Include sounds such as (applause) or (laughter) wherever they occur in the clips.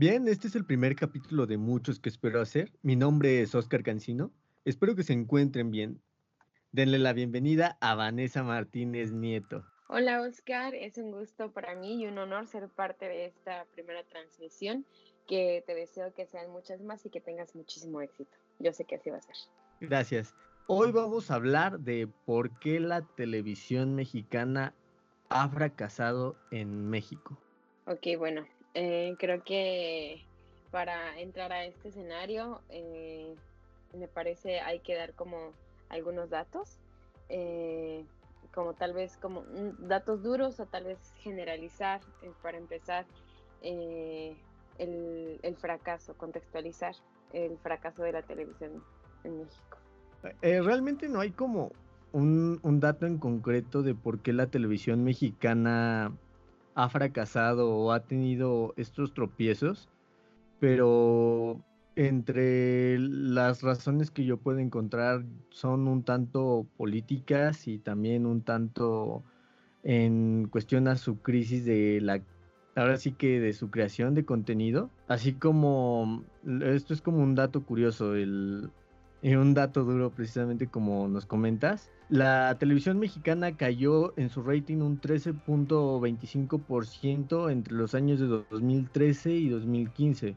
Bien, este es el primer capítulo de muchos que espero hacer. Mi nombre es Oscar Cancino. Espero que se encuentren bien. Denle la bienvenida a Vanessa Martínez Nieto. Hola Oscar, es un gusto para mí y un honor ser parte de esta primera transmisión que te deseo que sean muchas más y que tengas muchísimo éxito. Yo sé que así va a ser. Gracias. Hoy vamos a hablar de por qué la televisión mexicana ha fracasado en México. Ok, bueno, eh, creo que para entrar a este escenario, eh, me parece hay que dar como algunos datos, eh, como tal vez como datos duros o tal vez generalizar para empezar el, el, fracaso, contextualizar el fracaso de la televisión en México. realmente no hay como un, un dato en concreto de por qué la televisión mexicana ha fracasado o ha tenido estos tropiezos, pero entre las razones que yo puedo encontrar son un tanto políticas y también un tanto en cuestión a su crisis de la ahora sí que de su creación de contenido, así como esto es como un dato curioso, el y un dato duro precisamente como nos comentas, la televisión mexicana cayó en su rating un 13.25% entre los años de 2013 y 2015.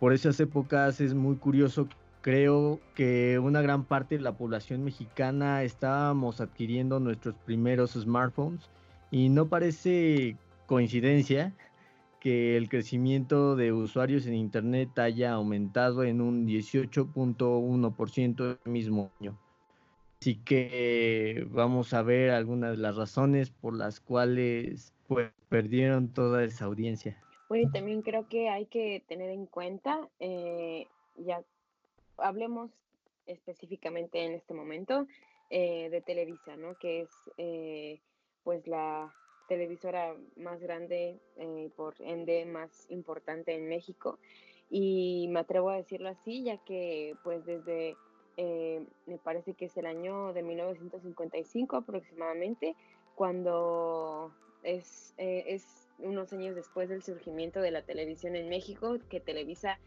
Por esas épocas es muy curioso, creo que una gran parte de la población mexicana estábamos adquiriendo nuestros primeros smartphones y no parece coincidencia que el crecimiento de usuarios en Internet haya aumentado en un 18.1% el mismo año. Así que vamos a ver algunas de las razones por las cuales pues, perdieron toda esa audiencia. Bueno, y también creo que hay que tener en cuenta, eh, ya hablemos específicamente en este momento eh, de Televisa, ¿no? Que es eh, pues la televisora más grande eh, por ende más importante en México y me atrevo a decirlo así ya que pues desde eh, me parece que es el año de 1955 aproximadamente cuando es, eh, es unos años después del surgimiento de la televisión en México que Televisa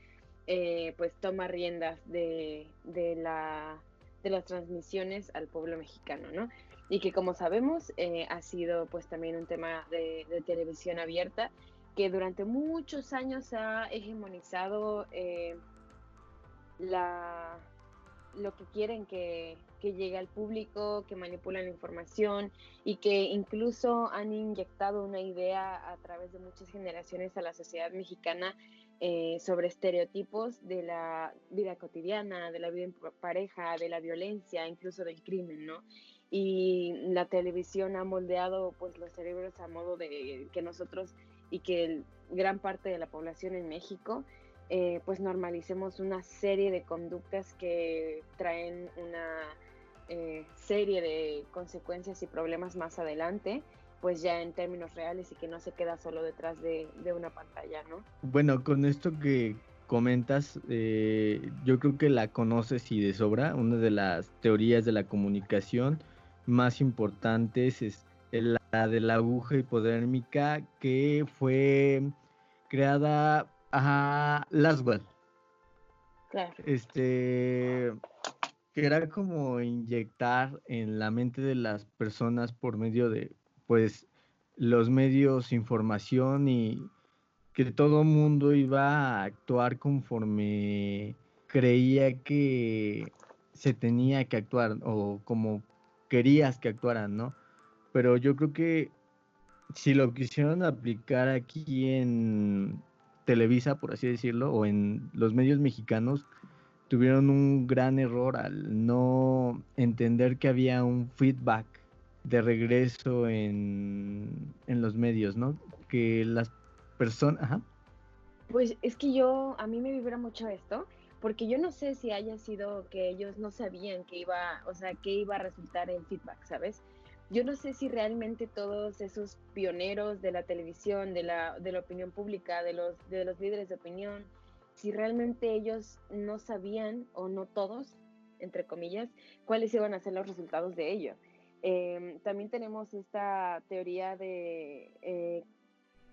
pues toma riendas de, de, la, de las transmisiones al pueblo mexicano, ¿no? Y que como sabemos eh, ha sido pues también un tema de, televisión abierta que durante muchos años ha hegemonizado eh, la, lo que quieren que, que, llegue al público, que manipulan la información y que incluso han inyectado una idea a través de muchas generaciones a la sociedad mexicana eh, sobre estereotipos de la vida cotidiana, de la vida en pareja, de la violencia, incluso del crimen, ¿no? Y la televisión ha moldeado pues los cerebros a modo de que nosotros y que gran parte de la población en México eh, pues normalicemos una serie de conductas que traen una eh, serie de consecuencias y problemas más adelante pues ya en términos reales y que no se queda solo detrás de, una pantalla, ¿no? Bueno, con esto que comentas, eh, yo creo que la conoces y de sobra, una de las teorías de la comunicación más importantes es la de la aguja hipodérmica que fue creada a Laswell. Claro. Este que era como inyectar en la mente de las personas por medio de pues los medios información y que todo mundo iba a actuar conforme creía que se tenía que actuar o como querías que actuaran, ¿no? Pero yo creo que si lo quisieron aplicar aquí en Televisa, por así decirlo, o en los medios mexicanos, tuvieron un gran error al no entender que había un feedback de regreso en, en los medios, ¿no? Que las personas... Pues es que yo, a mí me vibra mucho esto, porque yo no sé si haya sido que ellos no sabían que iba, o sea, que iba a resultar el feedback, ¿sabes? Yo no sé si realmente todos esos pioneros de la televisión, de la, de la opinión pública, de los, de los líderes de opinión, si realmente ellos no sabían, o no todos, entre comillas, cuáles iban a ser los resultados de ello. Em, también tenemos esta teoría de eh,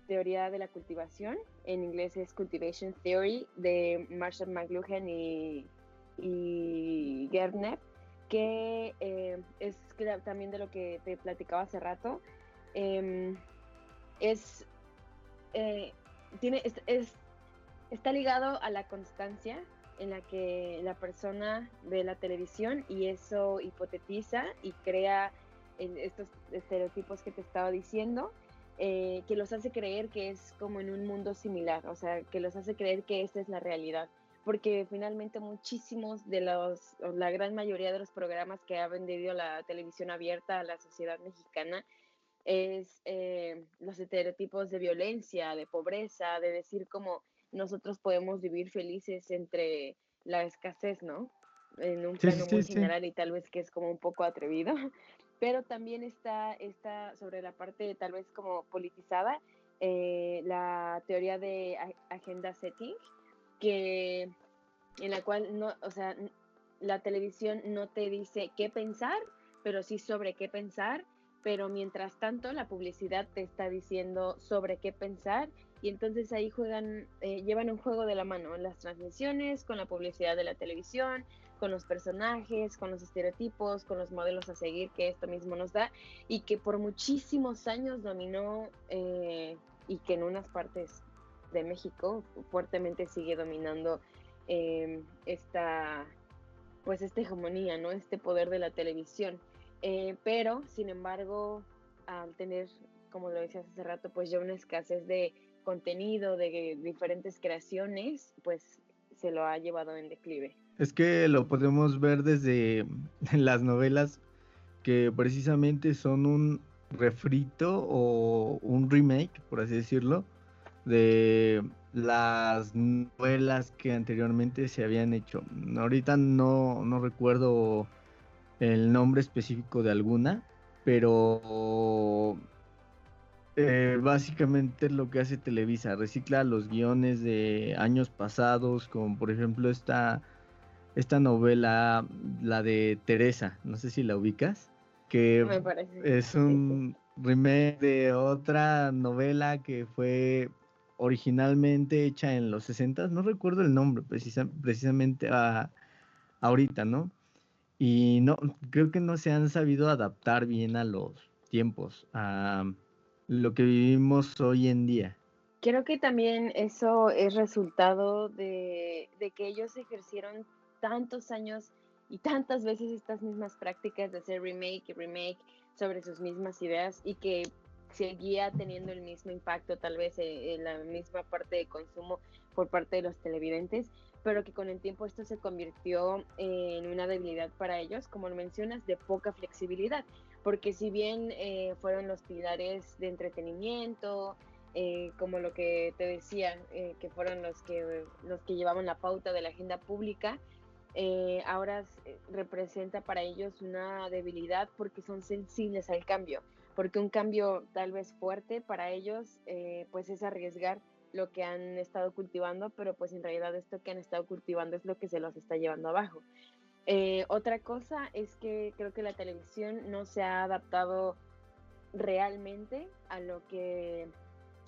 teoría de la cultivación, en inglés es Cultivation Theory, de Marshall McLuhan y, y Gerdner, que eh, es también de lo que te platicaba hace rato. Em, es, eh, tiene, es, está ligado a la constancia en la que la persona ve la televisión y eso hipotetiza y crea estos estereotipos que te estaba diciendo, eh, que los hace creer que es como en un mundo similar, o sea, que los hace creer que esta es la realidad, porque finalmente muchísimos de los, la gran mayoría de los programas que ha vendido la televisión abierta a la sociedad mexicana es eh, los estereotipos de violencia, de pobreza, de decir como nosotros podemos vivir felices entre la escasez, ¿no? En un plano muy general y tal vez que es como un poco atrevido, pero también está, está sobre la parte tal vez como politizada, eh, la teoría de agenda setting, que en la cual no, o sea, la televisión no te dice qué pensar, pero sí sobre qué pensar, pero mientras tanto la publicidad te está diciendo sobre qué pensar y entonces ahí juegan, eh, llevan un juego de la mano las transmisiones, con la publicidad de la televisión, con los personajes, con los estereotipos, con los modelos a seguir que esto mismo nos da y que por muchísimos años dominó eh, y que en unas partes de México fuertemente sigue dominando eh, esta pues esta hegemonía, ¿no? Este poder de la televisión. pero, sin embargo, al tener, como lo decías hace rato, pues ya una escasez de contenido, de diferentes creaciones, pues se lo ha llevado en declive. Es que lo podemos ver desde (laughs) las novelas que precisamente son un refrito o un remake, por así decirlo, de las novelas que anteriormente se habían hecho. Ahorita no, no recuerdo el nombre específico de alguna, pero eh, básicamente lo que hace Televisa, recicla los guiones de años pasados, como por ejemplo esta, esta novela, la de Teresa, no sé si la ubicas, que es un remake de otra novela que fue originalmente hecha en los 60, no recuerdo el nombre precisamente a, ahorita, ¿no? Y no, creo que no se han sabido adaptar bien a los tiempos, a lo que vivimos hoy en día. Creo que también eso es resultado de, que ellos ejercieron tantos años y tantas veces estas mismas prácticas de hacer remake y remake sobre sus mismas ideas y que seguía teniendo el mismo impacto tal vez en la misma parte de consumo por parte de los televidentes, pero que con el tiempo esto se convirtió en una debilidad para ellos, como lo mencionas, de poca flexibilidad. Porque si bien eh, fueron los pilares de entretenimiento, eh, como lo que te decía, eh, que fueron los que, los que llevaban la pauta de la agenda pública, ahora representa para ellos una debilidad porque son sensibles al cambio, porque un cambio tal vez fuerte para ellos pues es arriesgar lo que han estado cultivando, pero pues en realidad esto que han estado cultivando es lo que se los está llevando abajo. Eh, otra cosa es que creo que la televisión no se ha adaptado realmente a lo que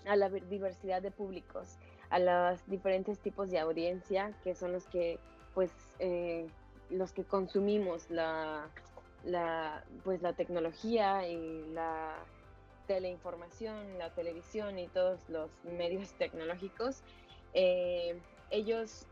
a la diversidad de públicos, a los diferentes tipos de audiencia que son los que pues eh, los que consumimos la, la pues la tecnología y la teleinformación, la televisión y todos los medios tecnológicos. Eh, ellos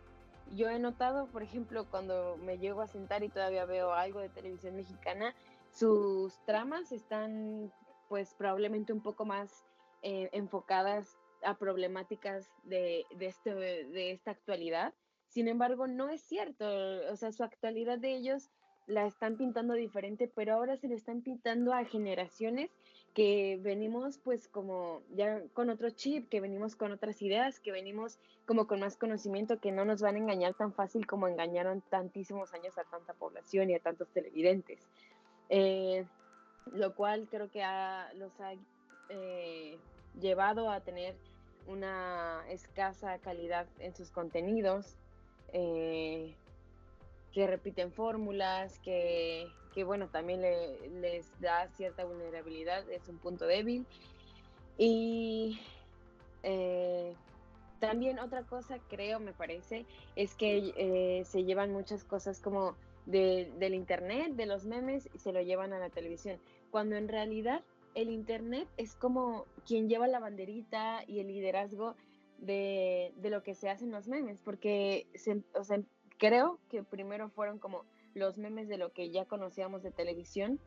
yo he notado, por ejemplo, cuando me llego a sentar y todavía veo algo de televisión mexicana, sus tramas están pues probablemente un poco más eh, enfocadas a problemáticas de, de, este, de esta actualidad. Sin embargo, no es cierto. O sea, su actualidad de ellos la están pintando diferente, pero ahora se le están pintando a generaciones que venimos pues como ya con otro chip, que venimos con otras ideas, que venimos como con más conocimiento, que no nos van a engañar tan fácil como engañaron tantísimos años a tanta población y a tantos televidentes. Eh, lo cual creo que los ha eh, llevado a tener una escasa calidad en sus contenidos, eh, que repiten fórmulas, que que bueno, también les da cierta vulnerabilidad, es un punto débil. Y eh, también otra cosa, creo, me parece, es que eh, se llevan muchas cosas como de, del internet, de los memes, y se lo llevan a la televisión, cuando en realidad el internet es como quien lleva la banderita y el liderazgo de, de lo que se hacen los memes, porque o sea, creo que primero fueron como los memes de lo que ya conocíamos de televisión,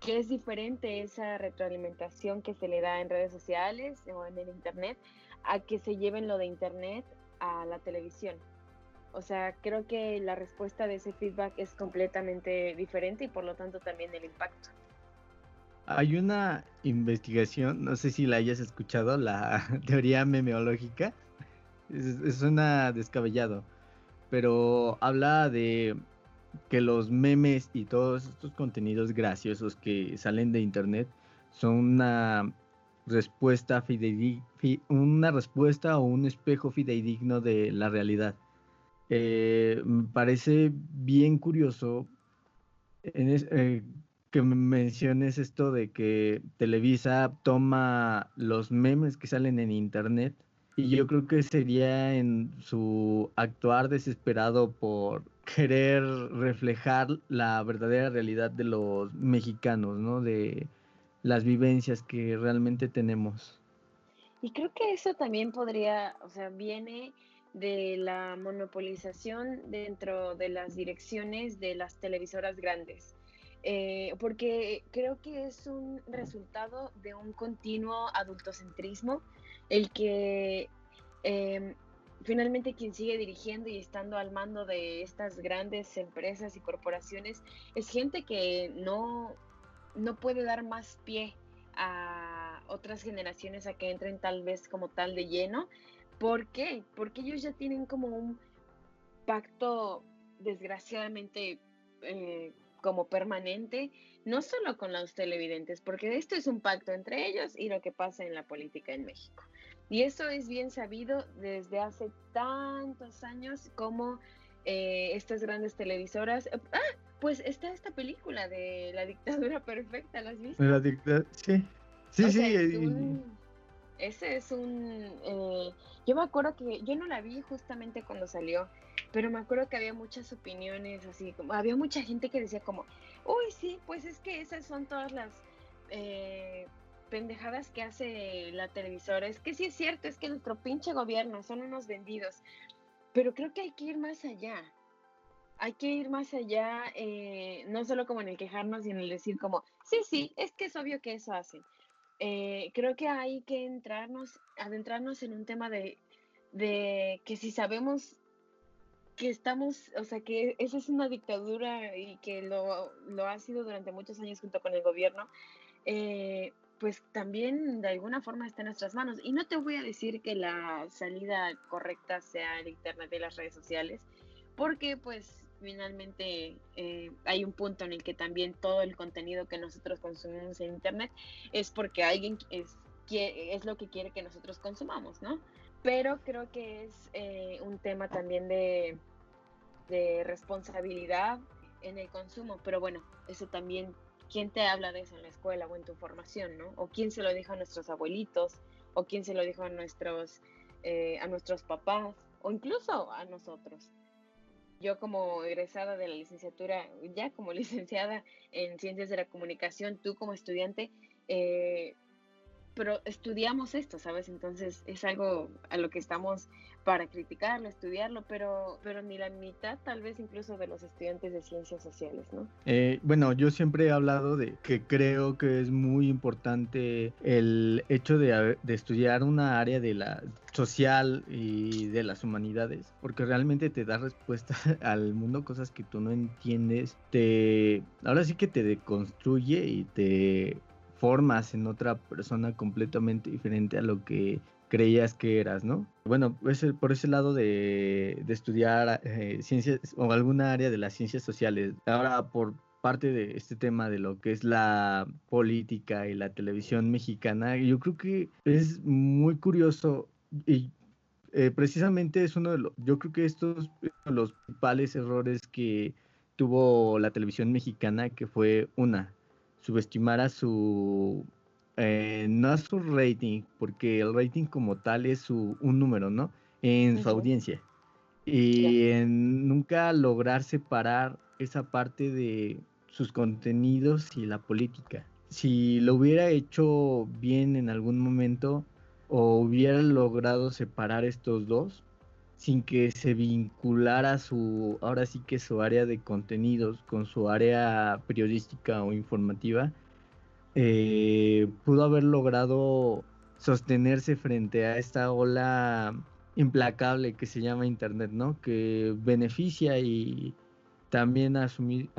que es diferente esa retroalimentación que se le da en redes sociales o en el internet a que se lleven lo de internet a la televisión. O sea, creo que la respuesta de ese feedback es completamente diferente y por lo tanto también el impacto. Hay una investigación, no sé si la hayas escuchado, la (laughs) teoría memeológica. Es, suena descabellado, pero habla de que los memes y todos estos contenidos graciosos que salen de internet son una respuesta una respuesta o un espejo fidedigno de la realidad. Eh, me parece bien curioso en eh, que menciones esto de que Televisa toma los memes que salen en internet y yo creo que sería en su actuar desesperado por (laughs) querer reflejar la verdadera realidad de los mexicanos, ¿no? De las vivencias que realmente tenemos. Y creo que eso también podría, o sea, viene de la monopolización dentro de las direcciones de las televisoras grandes. Eh, porque creo que es un resultado de un continuo adultocentrismo, el que em, finalmente quien sigue dirigiendo y estando al mando de estas grandes empresas y corporaciones es gente que no, no puede dar más pie a otras generaciones a que entren tal vez como tal de lleno. ¿Por qué? Porque ellos ya tienen como un pacto desgraciadamente eh, como permanente, no solo con los televidentes, porque esto es un pacto entre ellos y lo que pasa en la política en México. Y eso es bien sabido desde hace tantos años como eh, estas grandes televisoras. Ah, pues está esta película de la dictadura perfecta, ¿la has visto? La dictadura, sí. Sí, sí. ese es un... Eh, yo me acuerdo que yo no la vi justamente cuando salió, pero me acuerdo que había muchas opiniones, así como había mucha gente que decía como, uy, sí, pues es que esas son todas las eh, pendejadas que hace la televisora. Es que sí es cierto, es que nuestro pinche gobierno son unos vendidos, pero creo que hay que ir más allá. Hay que ir más allá, eh, no solo como en el quejarnos, sino en el decir como, sí, sí, es que es obvio que eso hacen. Eh, creo que hay que entrarnos, adentrarnos en un tema de, de que si sabemos que estamos, o sea, que esa es una dictadura y que lo, lo ha sido durante muchos años junto con el gobierno, eh, pues también de alguna forma está en nuestras manos. Y no te voy a decir que la salida correcta sea el Internet y las redes sociales, porque pues finalmente eh, hay un punto en el que también todo el contenido que nosotros consumimos en Internet es porque alguien es, es lo que quiere que nosotros consumamos, ¿no? Pero creo que es eh, un tema también de, responsabilidad en el consumo, pero bueno, eso también, ¿quién te habla de eso en la escuela o en tu formación, no? O quién se lo dijo a nuestros abuelitos, o quién se lo dijo a nuestros, eh, a nuestros papás, o incluso a nosotros. Yo como egresada de la licenciatura, ya como (laughs) licenciada en ciencias de la comunicación, tú como estudiante, eh, pero estudiamos esto, ¿sabes? Entonces es algo a lo que estamos para criticarlo, estudiarlo, pero, pero ni la mitad tal vez incluso de los estudiantes de ciencias sociales, ¿no? Eh, bueno, yo siempre he hablado de que creo que es muy importante el hecho de, de estudiar una área de la social y de las humanidades, porque realmente te da respuesta (laughs) al mundo, cosas que tú no entiendes, te, ahora sí que te deconstruye y te formas en otra persona completamente diferente a lo que creías que eras, ¿no? Bueno, por ese lado de, estudiar eh, ciencias o alguna área de las ciencias sociales. Ahora, por parte de este tema de lo que es la política y la televisión mexicana, yo creo que es muy curioso y eh, precisamente es uno de los, yo creo que estos los principales errores que tuvo la televisión mexicana, que fue una, subestimar a su eh, no a su rating, porque el rating como tal es su, un número, ¿no? En su audiencia. Y en nunca lograr separar esa parte de sus contenidos y la política. Si lo hubiera hecho bien en algún momento o hubiera logrado separar estos dos sin que se vinculara su, ahora sí que su área de contenidos con su área periodística o informativa, eh, pudo haber logrado sostenerse frente a esta ola implacable que se llama Internet, ¿no? Que beneficia y también asumir,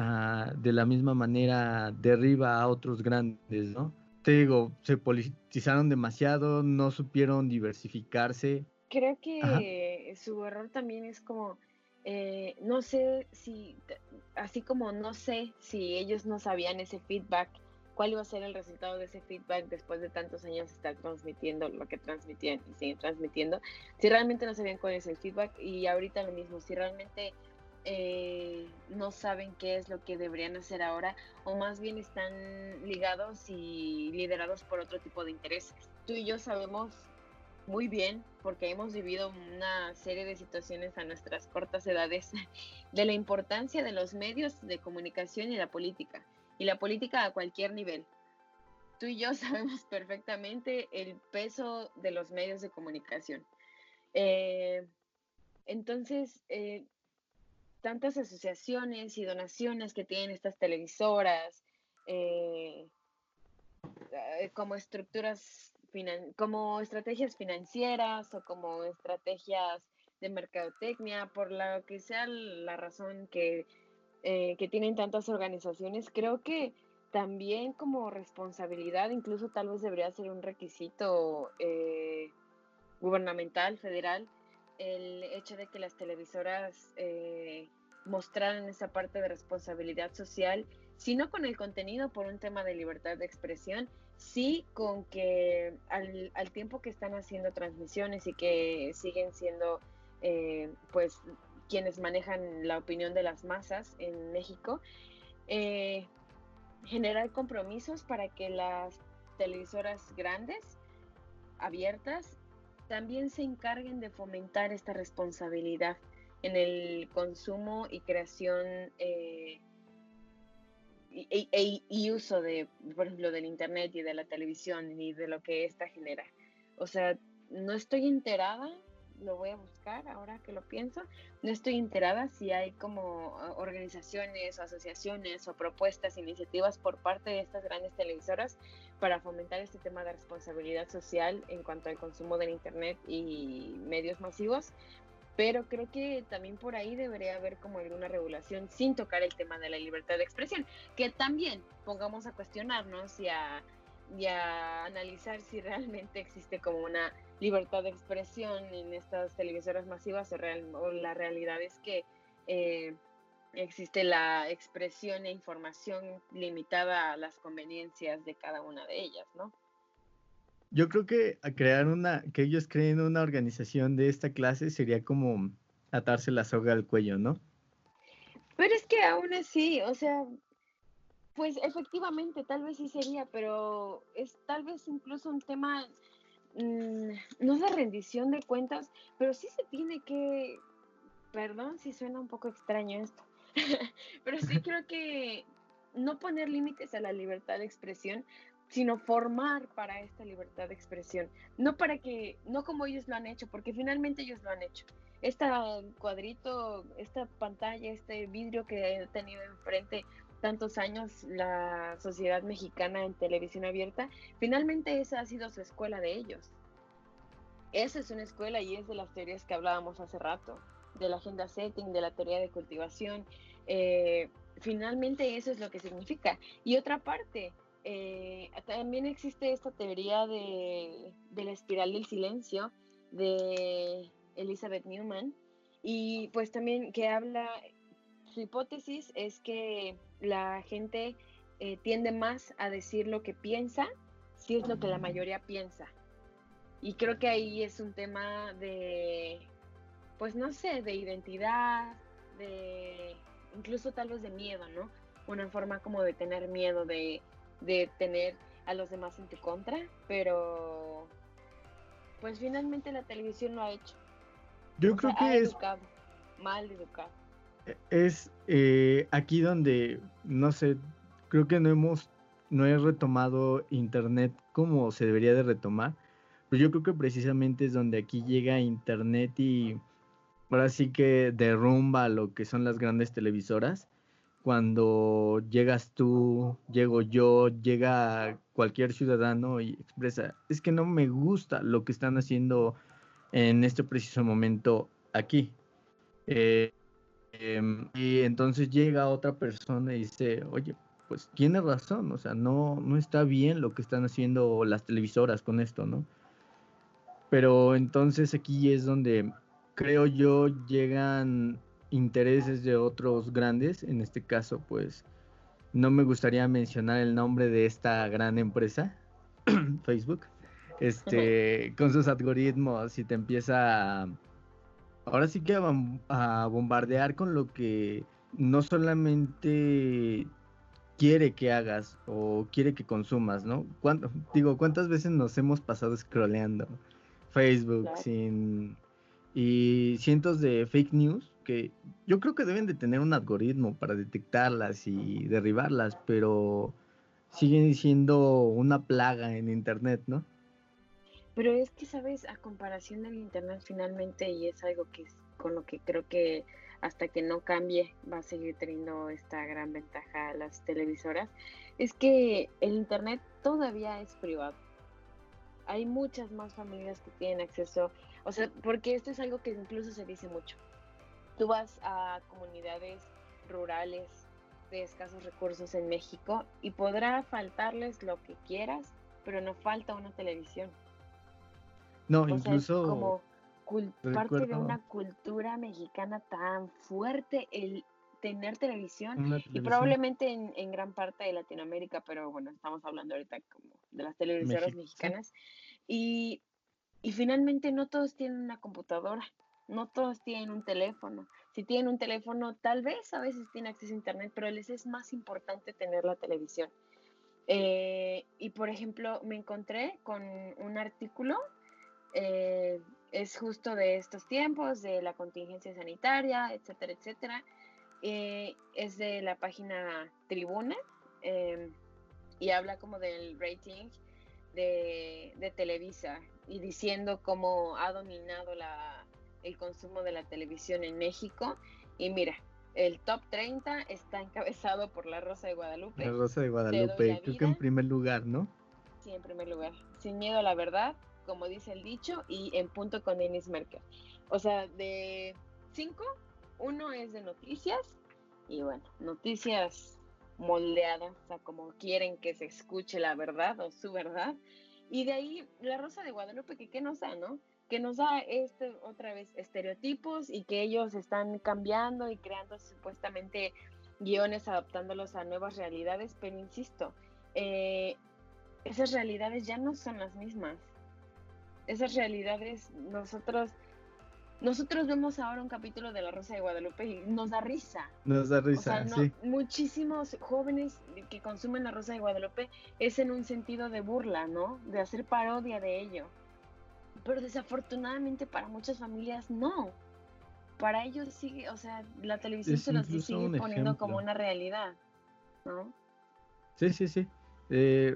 de la misma manera derriba a otros grandes, ¿no? Te digo, se politizaron demasiado, no supieron diversificarse. Creo que su error también es como, eh, no sé si, así como no sé si ellos no sabían ese feedback cuál iba a ser el resultado de ese feedback después de tantos años estar transmitiendo lo que transmitían y siguen transmitiendo. Si realmente no sabían cuál es el feedback y ahorita lo mismo, si realmente eh, no saben qué es lo que deberían hacer ahora o más bien están ligados y liderados por otro tipo de intereses. Tú y yo sabemos muy bien porque hemos vivido una serie de situaciones a nuestras cortas edades (laughs) de la importancia de los medios de comunicación y la política y la política a cualquier nivel. Tú y yo (laughs) sabemos perfectamente el peso de los medios de comunicación. Eh, entonces, eh, tantas asociaciones y donaciones que tienen estas televisoras, eh, como estructuras, como estrategias financieras o como estrategias de mercadotecnia, por la que sea la razón que eh, que tienen tantas organizaciones, creo que también como responsabilidad, incluso tal vez debería ser un requisito eh, gubernamental, federal, el hecho de que las televisoras eh, mostraran esa parte de responsabilidad social, sino con el contenido por un tema de libertad de expresión, sí con que al, al tiempo que están haciendo transmisiones y que siguen siendo pues quienes manejan la opinión de las masas en México, eh, generar compromisos para que las televisoras grandes, abiertas, también se encarguen de fomentar esta responsabilidad en el consumo y creación eh, y, e, y, uso de, por ejemplo, del Internet y de la televisión y de lo que ésta genera. O sea, no estoy enterada lo voy a buscar ahora que lo pienso. No estoy enterada si hay como ah, organizaciones, asociaciones o propuestas, iniciativas por parte de estas grandes televisoras para fomentar este tema de responsabilidad social en cuanto al consumo del Internet y medios masivos. Pero creo que también por ahí debería haber como alguna regulación sin tocar el tema de la libertad de expresión, que también pongamos a cuestionarnos y a, y a analizar si realmente existe como una libertad de expresión en estas televisoras masivas o, la realidad es que eh, existe la expresión e información limitada a las conveniencias de cada una de ellas, ¿no? Yo creo que crear una, que ellos creen una organización de esta clase sería como atarse la soga al cuello, ¿no? Pero es que aún así, o sea, pues efectivamente, tal vez sí sería, pero es tal vez incluso un tema Mm, no de rendición de cuentas, pero sí se tiene que, perdón si suena un poco extraño esto, (laughs) pero sí creo que no poner límites a la libertad de expresión, sino formar para esta libertad de expresión, no para que, no como ellos lo han hecho, porque finalmente ellos lo han hecho. Este cuadrito, esta pantalla, este vidrio que he tenido enfrente tantos años la sociedad mexicana en televisión abierta, finalmente esa ha sido su escuela de ellos. Esa es una escuela y es de las teorías que hablábamos hace rato, de la agenda setting, de la teoría de cultivación. Eh, finalmente eso es lo que significa. Y otra parte, eh, también existe esta teoría de, la espiral del silencio de Elizabeth Newman y pues también que habla, su hipótesis es que la gente eh, tiende más a decir lo que piensa si es lo que la mayoría piensa. Y creo que ahí es un tema de, pues no sé, de identidad, de incluso tal vez de miedo, ¿no? Una forma como de tener miedo, de, de tener a los demás en tu contra, pero pues finalmente la televisión lo ha hecho. Yo creo que es mal educado. Es eh, aquí donde, no sé, creo que no hemos, no he retomado internet como se debería de retomar, pero yo creo que precisamente es donde aquí llega internet y ahora sí que derrumba lo que son las grandes televisoras. Cuando llegas tú, llego yo, llega cualquier ciudadano y expresa, es que no me gusta lo que están haciendo en este preciso momento aquí. Eh, em, y entonces llega otra persona y dice, oye, pues tiene razón, o sea, no, no está bien lo que están haciendo las televisoras con esto, ¿no? Pero entonces aquí es donde creo yo, llegan intereses de otros grandes. En este caso, pues, no me gustaría mencionar el nombre de esta gran empresa, (clears throat) Facebook, este, (laughs) con sus algoritmos y te empieza a, ahora sí que a, bombardear con lo que no solamente quiere que hagas o quiere que consumas, ¿no? digo, ¿cuántas veces nos hemos pasado scrolleando Facebook sin y cientos de fake news que yo creo que deben de tener un algoritmo para detectarlas y derribarlas, pero siguen siendo una plaga en Internet, ¿no? Pero es que, ¿sabes? A comparación del Internet finalmente, y es algo que con lo que creo que hasta que no cambie va a seguir teniendo esta gran ventaja las televisoras, es que el Internet todavía es privado. Hay muchas más familias que tienen acceso o sea, porque esto es algo que incluso se dice mucho. Tú vas a comunidades rurales de escasos recursos en México y podrá faltarles lo que quieras, pero no falta una televisión. No, incluso como parte de una cultura mexicana tan fuerte el tener televisión, y probablemente en, gran parte de Latinoamérica, pero bueno, estamos hablando ahorita como de las televisoras mexicanas. Y y finalmente no todos tienen una computadora, no todos tienen un teléfono. Si tienen un teléfono, tal vez a veces tienen acceso a Internet, pero les es más importante tener la televisión. Eh, y por ejemplo, me encontré con un artículo, eh, es justo de estos tiempos, de la contingencia sanitaria, etcétera, etcétera. Eh, es de la página Tribuna y habla como del rating de, de Televisa y diciendo cómo ha dominado la, el consumo de la televisión en México. Y mira, el top 30 está encabezado por La Rosa de Guadalupe. La Rosa de Guadalupe, creo que en primer lugar, ¿no? Sí, en primer lugar. Sin miedo a la verdad, como dice el dicho, y en punto con Denis Merkel. O sea, de cinco, uno es de noticias, y bueno, noticias moldeadas, o sea, como quieren que se escuche la verdad o su verdad. Y de ahí la Rosa de Guadalupe, que qué nos da, ¿no? Que nos da este, otra vez estereotipos y que ellos están cambiando y creando supuestamente guiones, adaptándolos a nuevas realidades, pero insisto, eh, esas realidades ya no son las mismas. Esas realidades nosotros nosotros vemos ahora un capítulo de La Rosa de Guadalupe y nos da risa. Nos da risa, sí. Muchísimos jóvenes que consumen La Rosa de Guadalupe es en un sentido de burla, ¿no? De hacer parodia de ello. Pero desafortunadamente para muchas familias no. Para ellos sigue, o sea, la televisión se los sigue poniendo como una realidad, ¿no? Sí, sí, sí. Eh,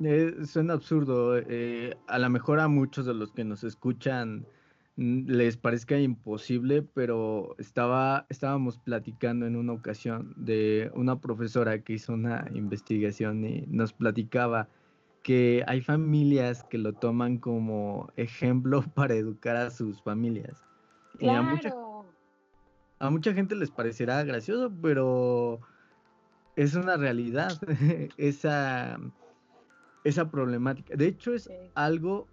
eh, suena absurdo. Eh, a lo mejor a muchos de los que nos escuchan les parezca imposible, pero estaba, estábamos platicando en una ocasión de una profesora que hizo una investigación y nos platicaba que hay familias que lo toman como ejemplo (laughs) para educar a sus familias. Y a mucha, a mucha gente les parecerá gracioso, pero es una realidad (laughs) esa, esa problemática. De hecho, es algo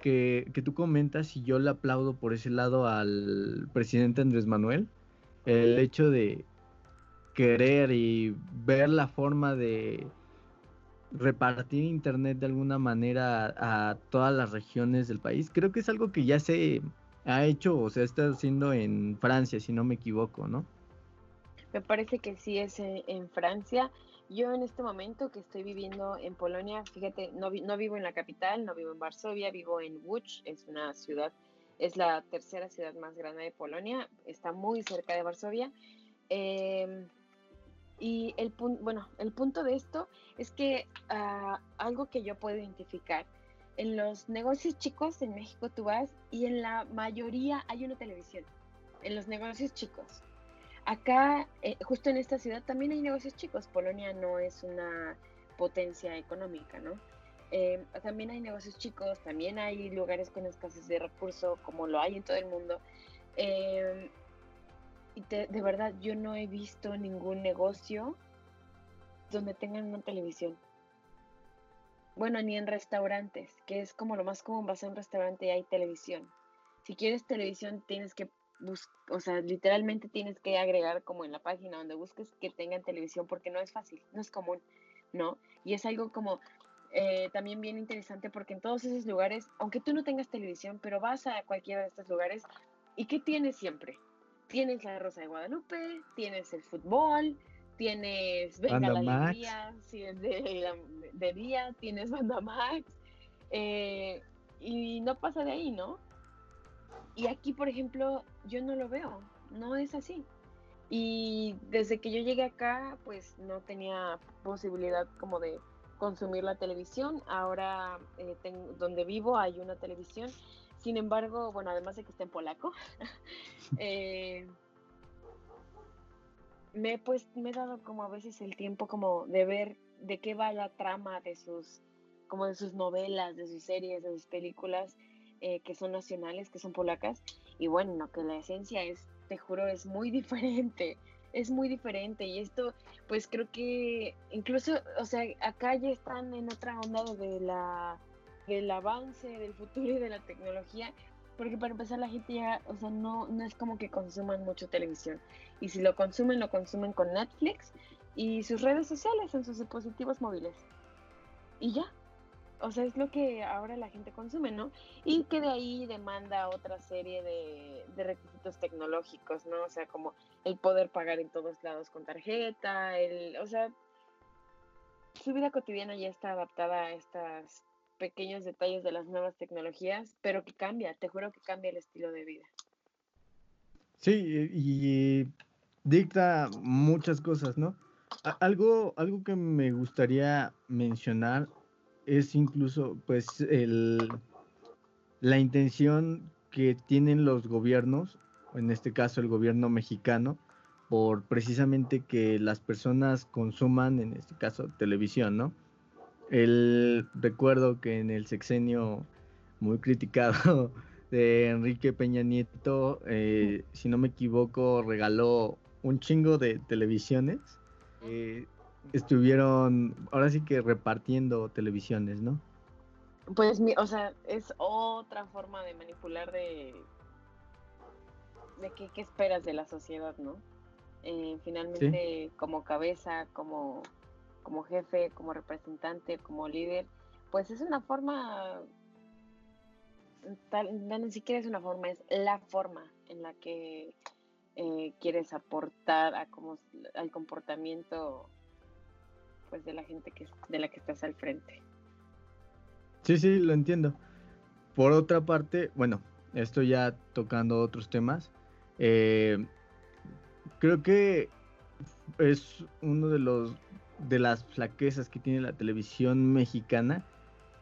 que, tú comentas y yo le aplaudo por ese lado al presidente Andrés Manuel, el hecho de querer y ver la forma de repartir internet de alguna manera a, todas las regiones del país. Creo que es algo que ya se ha hecho o se está haciendo en Francia, si no me equivoco, ¿no? Me parece que sí es en, Francia, Yo en este momento que estoy viviendo en Polonia, fíjate, no, no vivo en la capital, no vivo en Varsovia, vivo en Łódź, es una ciudad, es la tercera ciudad más grande de Polonia, está muy cerca de Varsovia. Em, y el, bueno, el punto de esto es que ah, algo que yo puedo identificar, en los negocios chicos en México tú vas y en la mayoría hay una televisión, en los negocios chicos. Acá, eh, justo en esta ciudad, también hay negocios chicos. Polonia no es una potencia económica, ¿no? Eh, también hay negocios chicos, también hay lugares con escasez de recursos, como lo hay en todo el mundo. Eh, y de verdad, yo no he visto ningún negocio donde tengan una televisión. Bueno, ni en restaurantes, que es como lo más común, vas a un restaurante y hay televisión. Si quieres televisión, tienes que o sea, literalmente tienes que agregar como en la página donde busques que tengan televisión porque no es fácil, no es común, ¿no? Y es algo como eh, también bien interesante porque en todos esos lugares, aunque tú no tengas televisión, pero vas a cualquiera de estos lugares y ¿qué tienes siempre? Tienes la Rosa de Guadalupe, tienes el fútbol, tienes Venga la Alegría, si es de, día, tienes Banda Max, eh, y no pasa de ahí, ¿no? Y aquí, por ejemplo, yo no lo veo, no es así. Y desde que yo llegué acá, pues no tenía posibilidad como de consumir la televisión. Ahora, eh, tengo, donde vivo hay una televisión. Sin embargo, bueno, además de que está en polaco, (laughs) eh, me, pues, me he dado como a veces el tiempo como de ver de qué va la trama de sus, como de sus novelas, de sus series, de sus películas eh, que son nacionales, que son polacas, y bueno, que la esencia es, te juro, es muy (laughs) diferente, es muy diferente, y esto, pues creo que incluso, o sea, acá ya están en otra onda de la, del avance, del futuro y de la tecnología, porque para empezar la gente ya, o sea, no, no es como que consuman mucho televisión, y si lo consumen, lo consumen con Netflix y sus redes sociales en sus dispositivos móviles. Y ya, o sea, es lo que ahora la gente consume, ¿no? Y que de ahí demanda otra serie de, requisitos tecnológicos, ¿no? O sea, como el poder pagar en todos lados con tarjeta, el, o sea, su vida cotidiana ya está adaptada a estos pequeños detalles de las nuevas tecnologías, pero que cambia, te juro que cambia el estilo de vida. Sí, y dicta muchas cosas, ¿no? Algo, algo que me gustaría mencionar es incluso pues el, la intención que tienen los gobiernos, en este caso el gobierno mexicano, por precisamente que las personas consuman, en este caso, televisión, ¿no? El recuerdo que en el sexenio muy criticado (laughs) de Enrique Peña Nieto, eh, si no me equivoco, regaló un chingo de televisiones. Eh, estuvieron ahora sí que repartiendo televisiones, ¿no? Pues, o sea, es otra forma de manipular de, de qué, esperas de la sociedad, ¿no? Eh, finalmente, como cabeza, como, como jefe, como representante, como líder, pues es una forma, tal, no ni siquiera es una forma, es la forma en la que eh, quieres aportar a como, al comportamiento pues de la gente que de la que estás al frente. Sí, sí, lo entiendo. Por otra parte, bueno, esto ya tocando otros temas, eh, creo que es uno de los de las flaquezas que tiene la televisión mexicana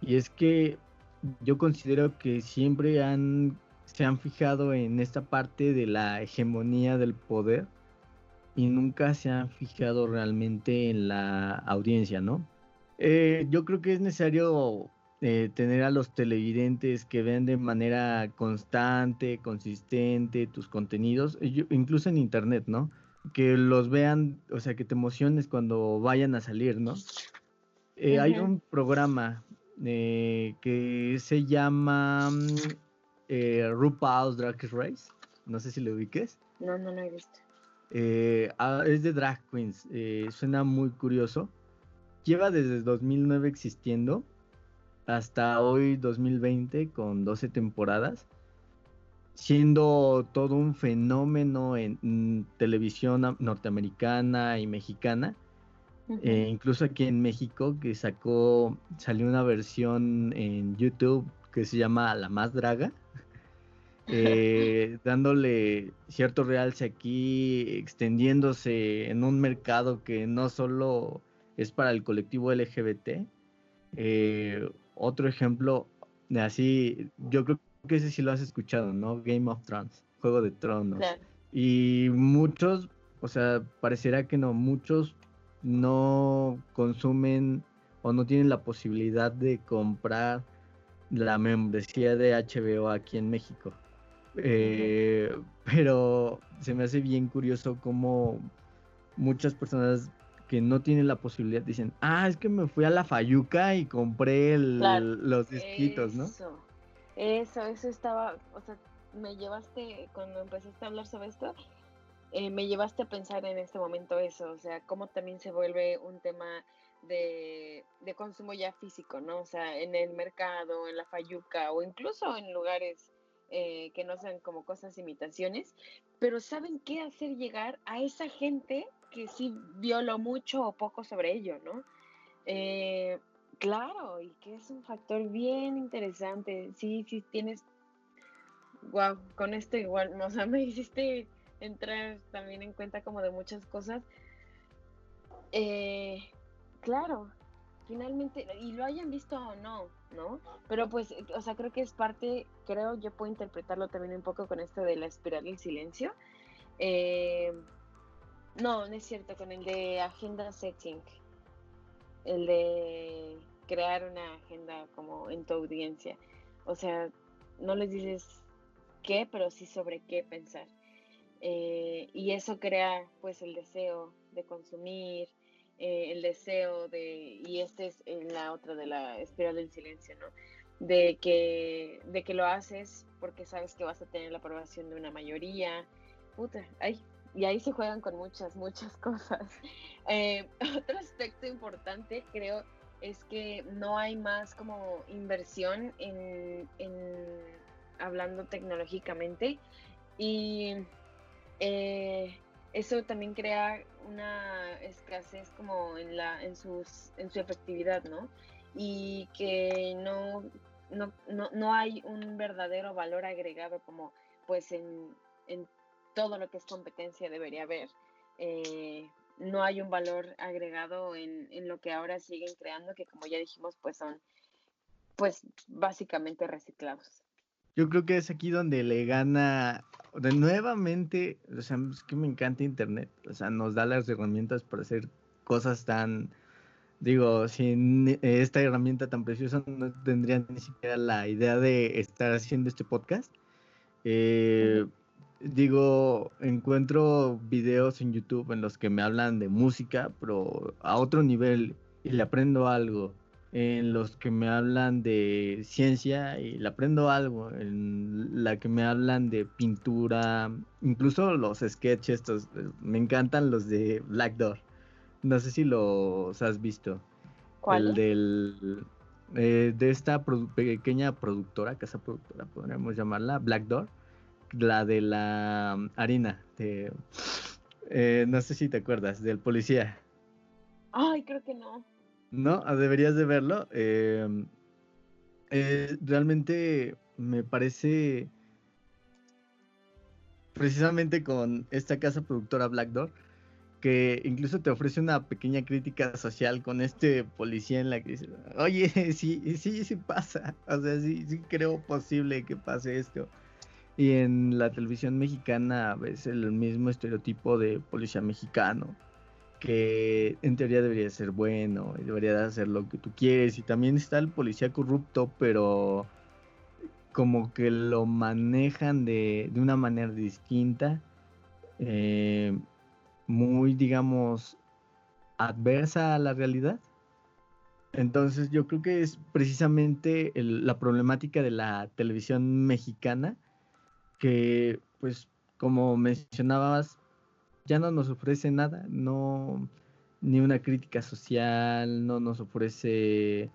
y es que yo considero que siempre se han fijado en esta parte de la hegemonía del poder y nunca se han fijado realmente en la audiencia, ¿no? Eh, yo creo que es necesario eh, tener a los televidentes que vean de manera constante, consistente tus contenidos, incluso en internet, ¿no? Que los vean, o sea, que te emociones cuando vayan a salir, ¿no? Eh, hay un programa que se llama RuPaul's Drag Race, no sé si lo ubiques. No, no lo he visto. Eh, ah, es de drag queens. Eh, suena muy curioso. Lleva desde 2009 existiendo hasta hoy 2020 con 12 temporadas. Siendo todo un fenómeno en, televisión norteamericana y mexicana. eh, incluso aquí en México, que sacó, salió una versión en YouTube que se llama La Más Draga, (laughs) eh, dándole cierto realce aquí, extendiéndose en un mercado que no solo es para el colectivo LGBT. Eh, otro ejemplo, de así, yo creo que ese sí lo has escuchado, ¿no? Game of Thrones, Juego de Tronos. Y muchos, o sea, pareciera que no, muchos no consumen o no tienen la posibilidad de comprar la membresía de HBO aquí en México. Eh, pero se me hace bien curioso cómo muchas personas que no tienen la posibilidad dicen, ah, es que me fui a la Fayuca y compré los disquitos, ¿no? Eso, eso estaba, o sea, me llevaste, cuando empezaste a hablar sobre esto, eh, me llevaste a pensar en este momento eso, o sea, cómo también se vuelve un tema de, de, consumo ya físico, ¿no? O sea, en el mercado, en la fayuca o incluso en lugares eh, que no sean como cosas imitaciones, pero saben qué hacer llegar a esa gente que sí vio lo mucho o poco sobre ello, ¿no? Eh, claro, y que es un factor bien interesante. Sí, sí, tienes. Wow, con esto igual, (laughs) o sea, me hiciste entrar también en cuenta como de muchas cosas. Eh, claro, finalmente, y lo hayan visto o no, ¿no? Pero pues, o sea, creo que es parte, creo, yo puedo interpretarlo también un poco con esto de la espiral del silencio. Eh, no, no es cierto, con el de agenda setting. El de crear una agenda como en tu audiencia. O sea, no les dices qué, pero sí sobre qué pensar. Eh, y eso crea pues el deseo de consumir, eh, el deseo de, y este es la otra de la espiral del silencio, ¿no? De que, de que lo haces porque sabes que vas a tener la aprobación de una mayoría. Puta, ay, y ahí se juegan con muchas, muchas (laughs) cosas. Eh, (laughs) otro aspecto importante, creo, es que no hay más como inversión en, hablando tecnológicamente y eh, eso también crea una escasez como en la en sus en su efectividad no y que no no, no, no hay un verdadero valor agregado como pues en, en todo lo que es competencia debería haber. Eh, no hay un valor agregado en, en, lo que ahora siguen creando, que como ya dijimos, pues son pues básicamente reciclados. Yo creo que es aquí donde le gana, de nuevamente, o sea, es que me encanta Internet, o sea, nos da las herramientas para hacer cosas tan, digo, sin esta herramienta tan preciosa no tendría ni siquiera la idea de estar haciendo este podcast. Eh, digo, encuentro videos en YouTube en los que me hablan de música, pero a otro nivel y le aprendo algo. En los que me hablan de ciencia y le aprendo algo. En la que me hablan de pintura, incluso los sketches, estos, me encantan los de Black Door. No sé si los has visto. ¿Cuál? El del, eh, de esta pequeña productora, casa productora, podríamos llamarla, Black Door la de la mm, harina, de, eh, no sé si te acuerdas, del policía. Ay, creo que no. No, ah, deberías de verlo. Em, eh, realmente me parece, precisamente con esta casa productora Black Door, que incluso te ofrece una pequeña crítica social con este policía en la que dice, oye, (laughs) sí, sí, sí pasa, o sea, sí, sí creo posible que pase esto. Y en la televisión mexicana ves el mismo estereotipo de policía mexicano, que en teoría debería ser bueno y debería de hacer lo que tú quieres. Y también está el policía corrupto, pero como que lo manejan de, de una manera distinta, eh, muy, digamos, adversa a la realidad. Entonces yo creo que es precisamente la problemática de la televisión mexicana que pues como mencionabas, ya no nos ofrece nada, no ni una crítica social, no nos ofrece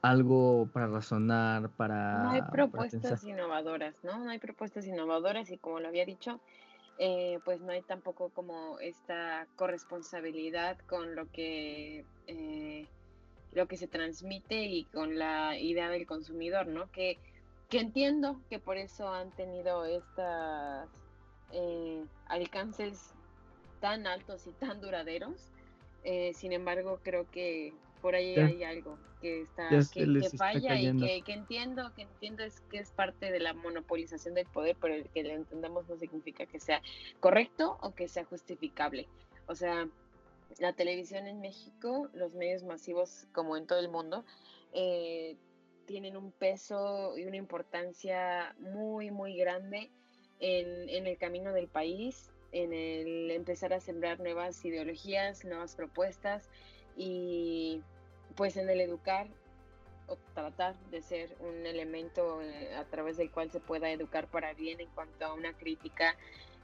algo para razonar, para... No hay propuestas innovadoras, ¿no? No hay propuestas innovadoras y como lo había dicho, eh, pues no hay tampoco como esta corresponsabilidad con lo que eh, lo que se transmite y con la idea del consumidor, ¿no? Que, que entiendo que por eso han tenido estos eh, alcances tan altos y tan duraderos. sin embargo, creo que por ahí hay algo que está que, falla y que, entiendo que entiendo es que es parte de la monopolización del poder pero el que lo entendamos no significa que sea correcto o que sea justificable o sea la televisión en México los medios masivos como en todo el mundo eh, tienen un peso y una importancia muy muy grande en, en el camino del país en el empezar a sembrar nuevas ideologías nuevas propuestas y pues en el educar o tratar de ser un elemento eh, a través del cual se pueda educar para bien en cuanto a una crítica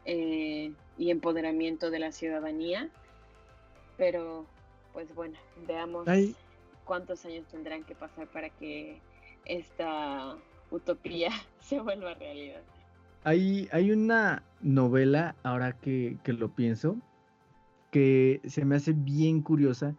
eh, y empoderamiento de la ciudadanía. Pero pues bueno, veamos cuántos años tendrán que pasar para que esta utopía (laughs) se vuelva realidad. Hay, hay una novela, ahora que, que lo pienso, que se me hace bien curiosa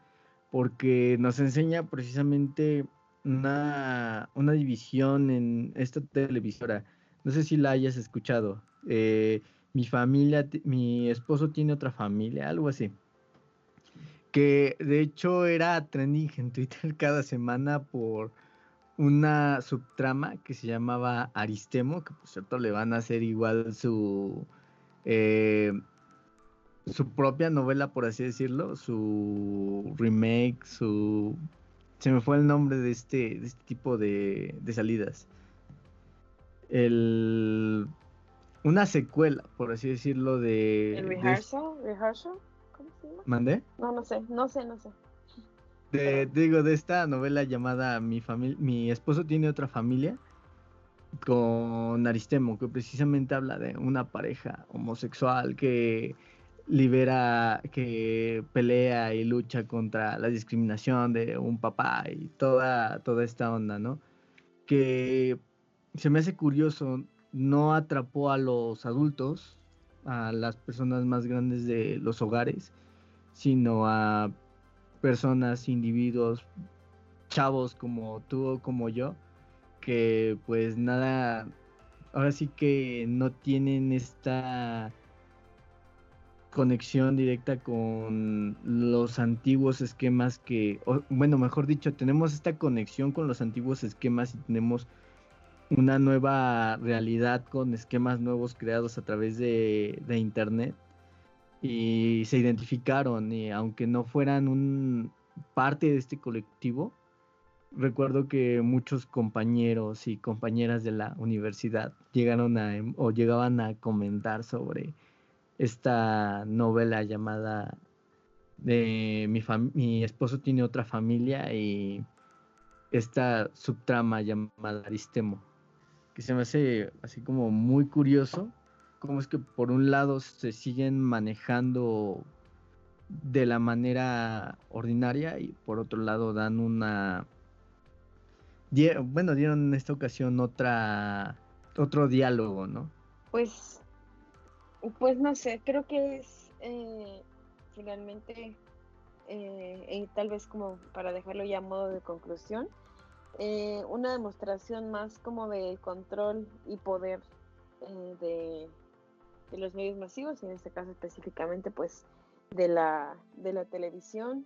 porque nos enseña precisamente una, división en esta televisora. No sé si la hayas escuchado. Eh, mi familia, mi esposo tiene otra familia, algo así. Que de hecho era trending en Twitter (laughs) cada semana por una subtrama que se llamaba Aristemo, que por cierto le van a hacer igual su eh, su propia novela, por así decirlo, su remake, su... Se me fue el nombre de este, de este tipo de, de salidas. El... Una secuela, por así decirlo, de... ¿El rehearsal? ¿Rehearsal? ¿Cómo se llama? ¿Mandé? No, no sé, no sé, no sé. De, digo, de esta novela llamada Mi, Mi esposo tiene otra familia con Aristemo, que precisamente habla de una pareja homosexual que libera, que pelea y lucha contra la discriminación de un papá y toda, toda esta onda, ¿no? Que se me hace curioso, no atrapó a los adultos, a las personas más grandes de los hogares, sino a personas, individuos, chavos como tú o como yo, que pues nada, ahora sí que no tienen esta conexión directa con los antiguos esquemas que, bueno, mejor dicho, tenemos esta conexión con los antiguos esquemas y tenemos una nueva realidad con esquemas nuevos creados a través de, Internet y se identificaron y aunque no fueran un parte de este colectivo, recuerdo que muchos compañeros y compañeras de la universidad llegaron a o llegaban a comentar sobre esta novela llamada de mi, mi esposo tiene otra familia y esta subtrama llamada Aristemo, que se me hace así como muy curioso, como es que por un lado se siguen manejando de la manera ordinaria y por otro lado dan una bueno dieron en esta ocasión otra otro diálogo no pues pues no sé, creo que es eh, finalmente, eh, tal vez como para dejarlo ya a modo de conclusión, eh, una demostración más como de control y poder de, los medios masivos, y en este caso específicamente pues de la, de la televisión.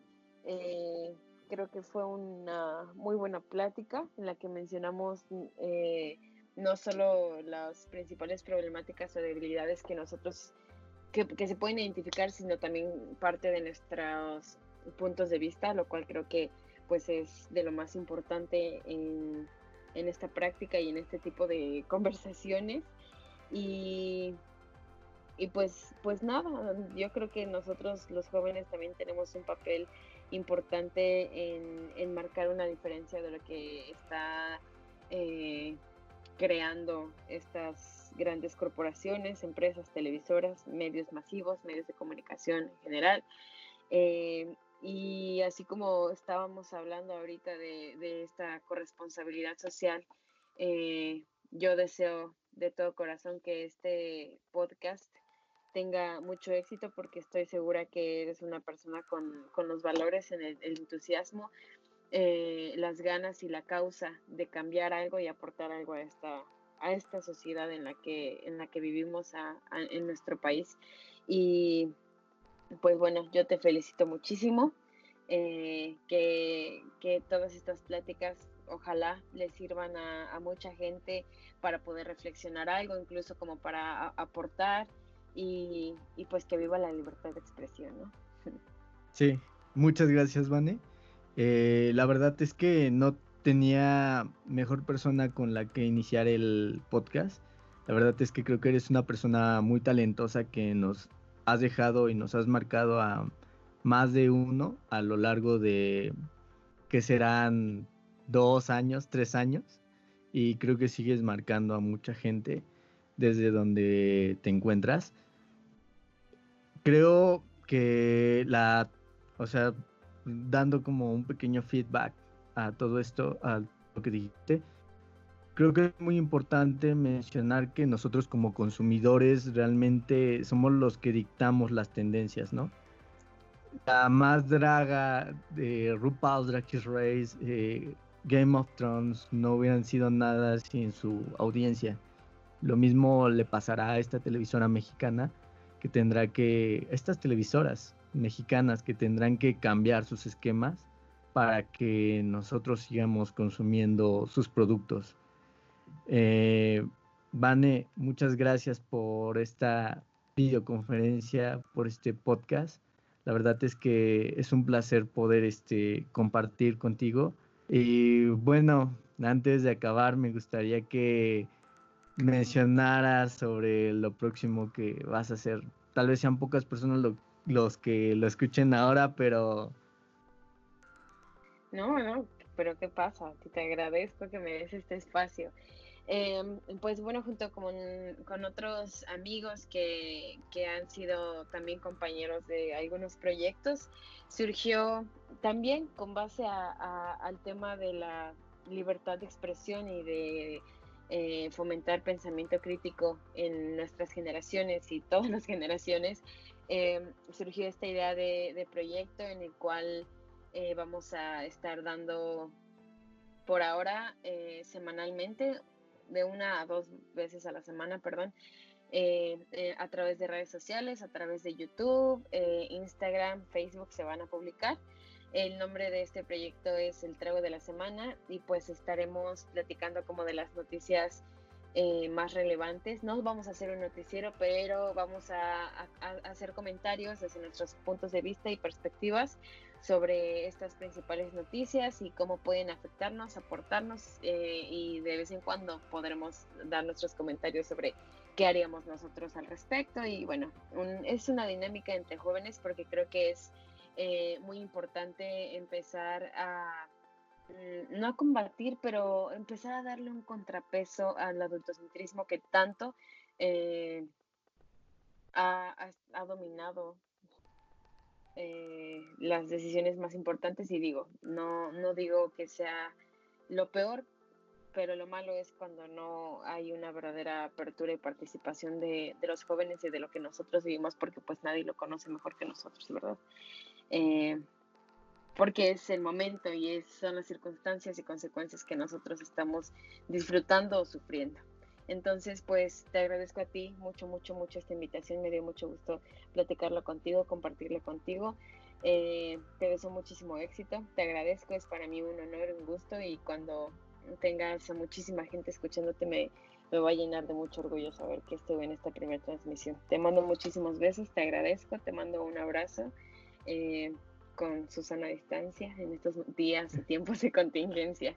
creo que fue una muy buena plática en la que mencionamos no solo las principales problemáticas o debilidades que nosotros, que, se pueden identificar, sino también parte de nuestros puntos de vista, lo cual creo que pues es de lo más importante en, esta práctica y en este tipo de (laughs) conversaciones. Y, y pues, pues nada, yo creo que nosotros los jóvenes también tenemos un papel importante en, en marcar una diferencia de lo que está eh, creando estas grandes corporaciones, empresas, televisoras, medios masivos, medios de comunicación en general. Eh, y así como estábamos hablando ahorita de, esta corresponsabilidad social, eh, yo deseo de todo corazón que este podcast tenga mucho éxito porque estoy segura que eres una persona con, los valores, en el, entusiasmo, eh, las ganas y la causa de cambiar algo y aportar algo a esta, a esta sociedad en la que, en la que vivimos en nuestro país. Y pues bueno, yo te felicito muchísimo. Eh, que, que, todas estas pláticas ojalá les sirvan a, mucha gente para poder reflexionar algo, incluso como para aportar y, pues que viva la libertad de expresión, ¿no? Sí, muchas gracias, Vane. Eh, la verdad es que no tenía mejor persona con la que iniciar el podcast. La verdad es que creo que eres una persona muy talentosa que nos has dejado y nos has marcado a más de uno a lo largo de que serán dos años, tres años. Y creo que sigues marcando a mucha gente desde donde te encuentras. Creo que la, o sea, dando como un pequeño feedback a todo esto, a lo que dijiste, creo que es muy importante mencionar que nosotros como consumidores realmente somos los que dictamos las tendencias, ¿no? La más draga de RuPaul's Drag Race, eh, Game of Thrones no hubieran sido nada sin su audiencia. Lo mismo le pasará a esta televisora mexicana que tendrá que, estas televisoras mexicanas que tendrán que cambiar sus esquemas para que nosotros sigamos consumiendo sus productos. Eh, Vane, muchas gracias por esta videoconferencia, por este podcast. La verdad es que es un placer poder este, compartir contigo. Y bueno, antes de acabar, me gustaría que mencionaras sobre lo próximo que vas a hacer. Tal vez sean pocas personas los que lo escuchen ahora, pero... No, no, pero ¿qué pasa? Te agradezco que me des este espacio. Em, pues bueno, junto con, con otros amigos que, que, han sido también compañeros de algunos proyectos, surgió también con base a, al tema de la libertad de expresión y de eh, fomentar pensamiento crítico en nuestras generaciones y todas las generaciones, em, surgió esta idea de, de, proyecto en el cual eh, vamos a estar dando por ahora eh, semanalmente de una a dos veces a la semana, perdón, eh, eh, a través de redes sociales, a través de YouTube, Instagram, Facebook se van a publicar. El nombre de este proyecto es El Trago de la Semana y pues estaremos platicando como de las noticias más relevantes. No vamos a hacer un noticiero, pero vamos a, hacer comentarios desde nuestros puntos de vista y perspectivas sobre estas principales noticias y cómo pueden afectarnos, aportarnos eh, y de vez en cuando podremos dar nuestros comentarios sobre qué haríamos nosotros al respecto. Y bueno, es una dinámica entre jóvenes porque creo que es eh, muy importante empezar a, mm, no a combatir, pero empezar a darle un contrapeso al adultocentrismo que tanto eh, ha, dominado eh, las decisiones más importantes y digo, no, no digo que sea lo peor, pero lo malo es cuando no hay una verdadera apertura y participación de, los jóvenes y de lo que nosotros vivimos, porque pues nadie lo conoce mejor que nosotros, ¿verdad? Eh, porque es el momento y es, son las circunstancias y consecuencias que nosotros estamos disfrutando o sufriendo. Entonces, pues te agradezco a ti mucho, mucho, mucho esta invitación. Me dio mucho gusto platicarlo contigo, compartirlo contigo. Eh, te deseo muchísimo éxito. Te agradezco, es para mí un honor, un gusto y cuando tengas a muchísima gente escuchándote me, me va a llenar de mucho orgullo saber que estuve en esta primera transmisión. Te mando muchísimos besos, te agradezco, te mando un abrazo eh, con Susana a distancia en estos días y tiempos de contingencia.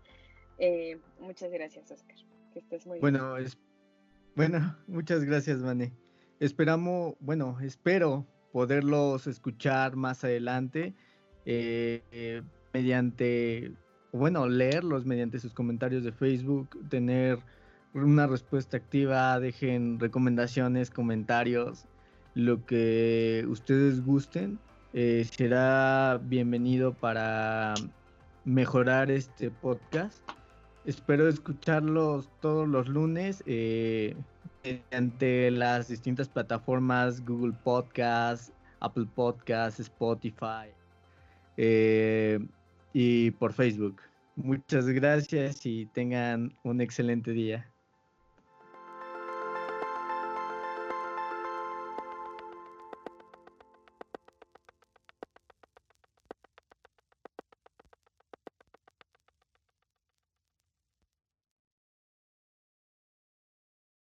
Eh, muchas gracias, Oscar. Que estés muy bueno, bien. Es, bueno, muchas gracias, Vane. Esperamos, bueno, espero poderlos escuchar más adelante eh, eh, mediante, bueno, leerlos mediante sus comentarios de Facebook, tener una respuesta activa, dejen recomendaciones, comentarios, lo que ustedes gusten. Eh, será bienvenido para mejorar este podcast. Espero escucharlos todos los lunes. Eh, mediante las distintas plataformas Google Podcast, Apple Podcast, Spotify eh, y por Facebook. Muchas gracias y tengan un excelente día.